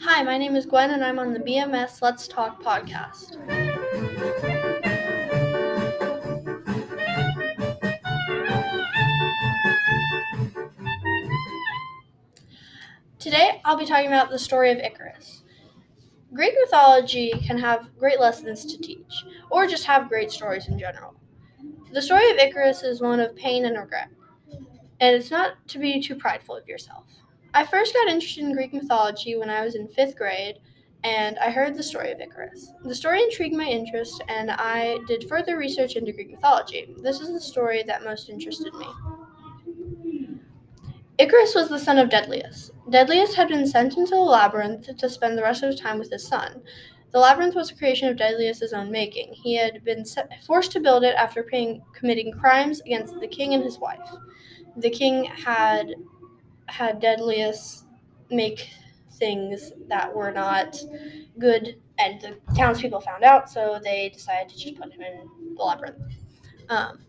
Hi, my name is Gwen, and I'm on the BMS Let's Talk podcast. Today, I'll be talking about the story of Icarus. Greek mythology can have great lessons to teach, or just have great stories in general. The story of Icarus is one of pain and regret, and it's not to be too prideful of yourself. I first got interested in Greek mythology when I was in fifth grade, and I heard the story of Icarus. The story intrigued my interest, and I did further research into Greek mythology. This is the story that most interested me. Icarus was the son of Daedalus. Daedalus had been sent into the labyrinth to spend the rest of his time with his son. The labyrinth was a creation of Daedalus' own making. He had been forced to build it after paying, committing crimes against the king and his wife. The king had had Daedalus make things that were not good, and the townspeople found out, so they decided to just put him in the labyrinth. Um,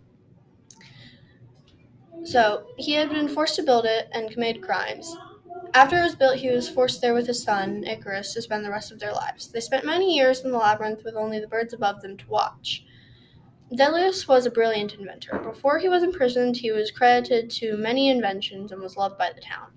so he had been forced to build it and committed crimes. After it was built, he was forced there with his son, Icarus, to spend the rest of their lives. They spent many years in the labyrinth with only the birds above them to watch. Daedalus was a brilliant inventor. Before he was imprisoned, he was credited to many inventions and was loved by the town.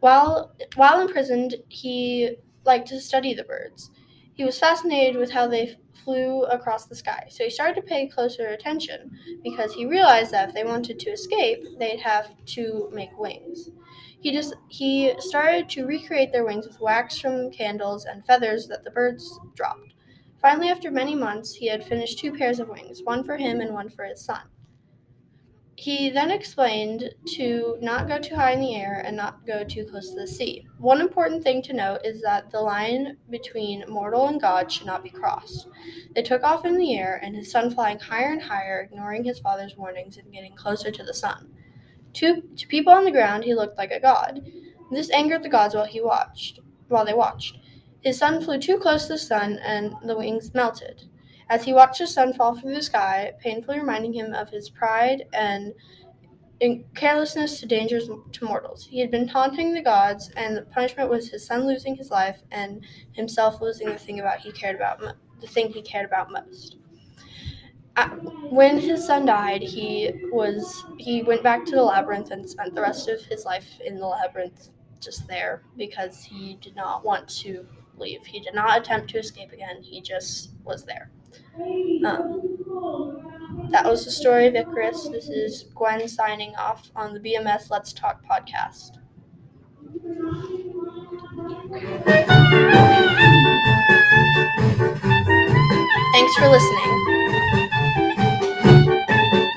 While, while imprisoned, he liked to study the birds. He was fascinated with how they flew across the sky, so he started to pay closer attention because he realized that if they wanted to escape, they'd have to make wings. He just he started to recreate their wings with wax from candles and feathers that the birds dropped. Finally, after many months, he had finished two pairs of wings, one for him and one for his son. He then explained to not go too high in the air and not go too close to the sea. One important thing to note is that the line between mortal and God should not be crossed. They took off in the air, and his son flying higher and higher, ignoring his father's warnings and getting closer to the sun. To, to people on the ground, he looked like a god. This angered the gods while he watched, while they watched. His son flew too close to the sun, and the wings melted as he watched the sun fall through the sky, painfully reminding him of his pride and carelessness to dangers to mortals. He had been taunting the gods, and the punishment was his son losing his life and himself losing the thing about he cared about the thing he cared about most. when his son died, he was he went back to the labyrinth and spent the rest of his life in the labyrinth, just there because he did not want to leave. He did not attempt to escape again. He just was there. Um, that was the story of Icarus. This is Gwen signing off on the BMS Let's Talk podcast. Thanks for listening.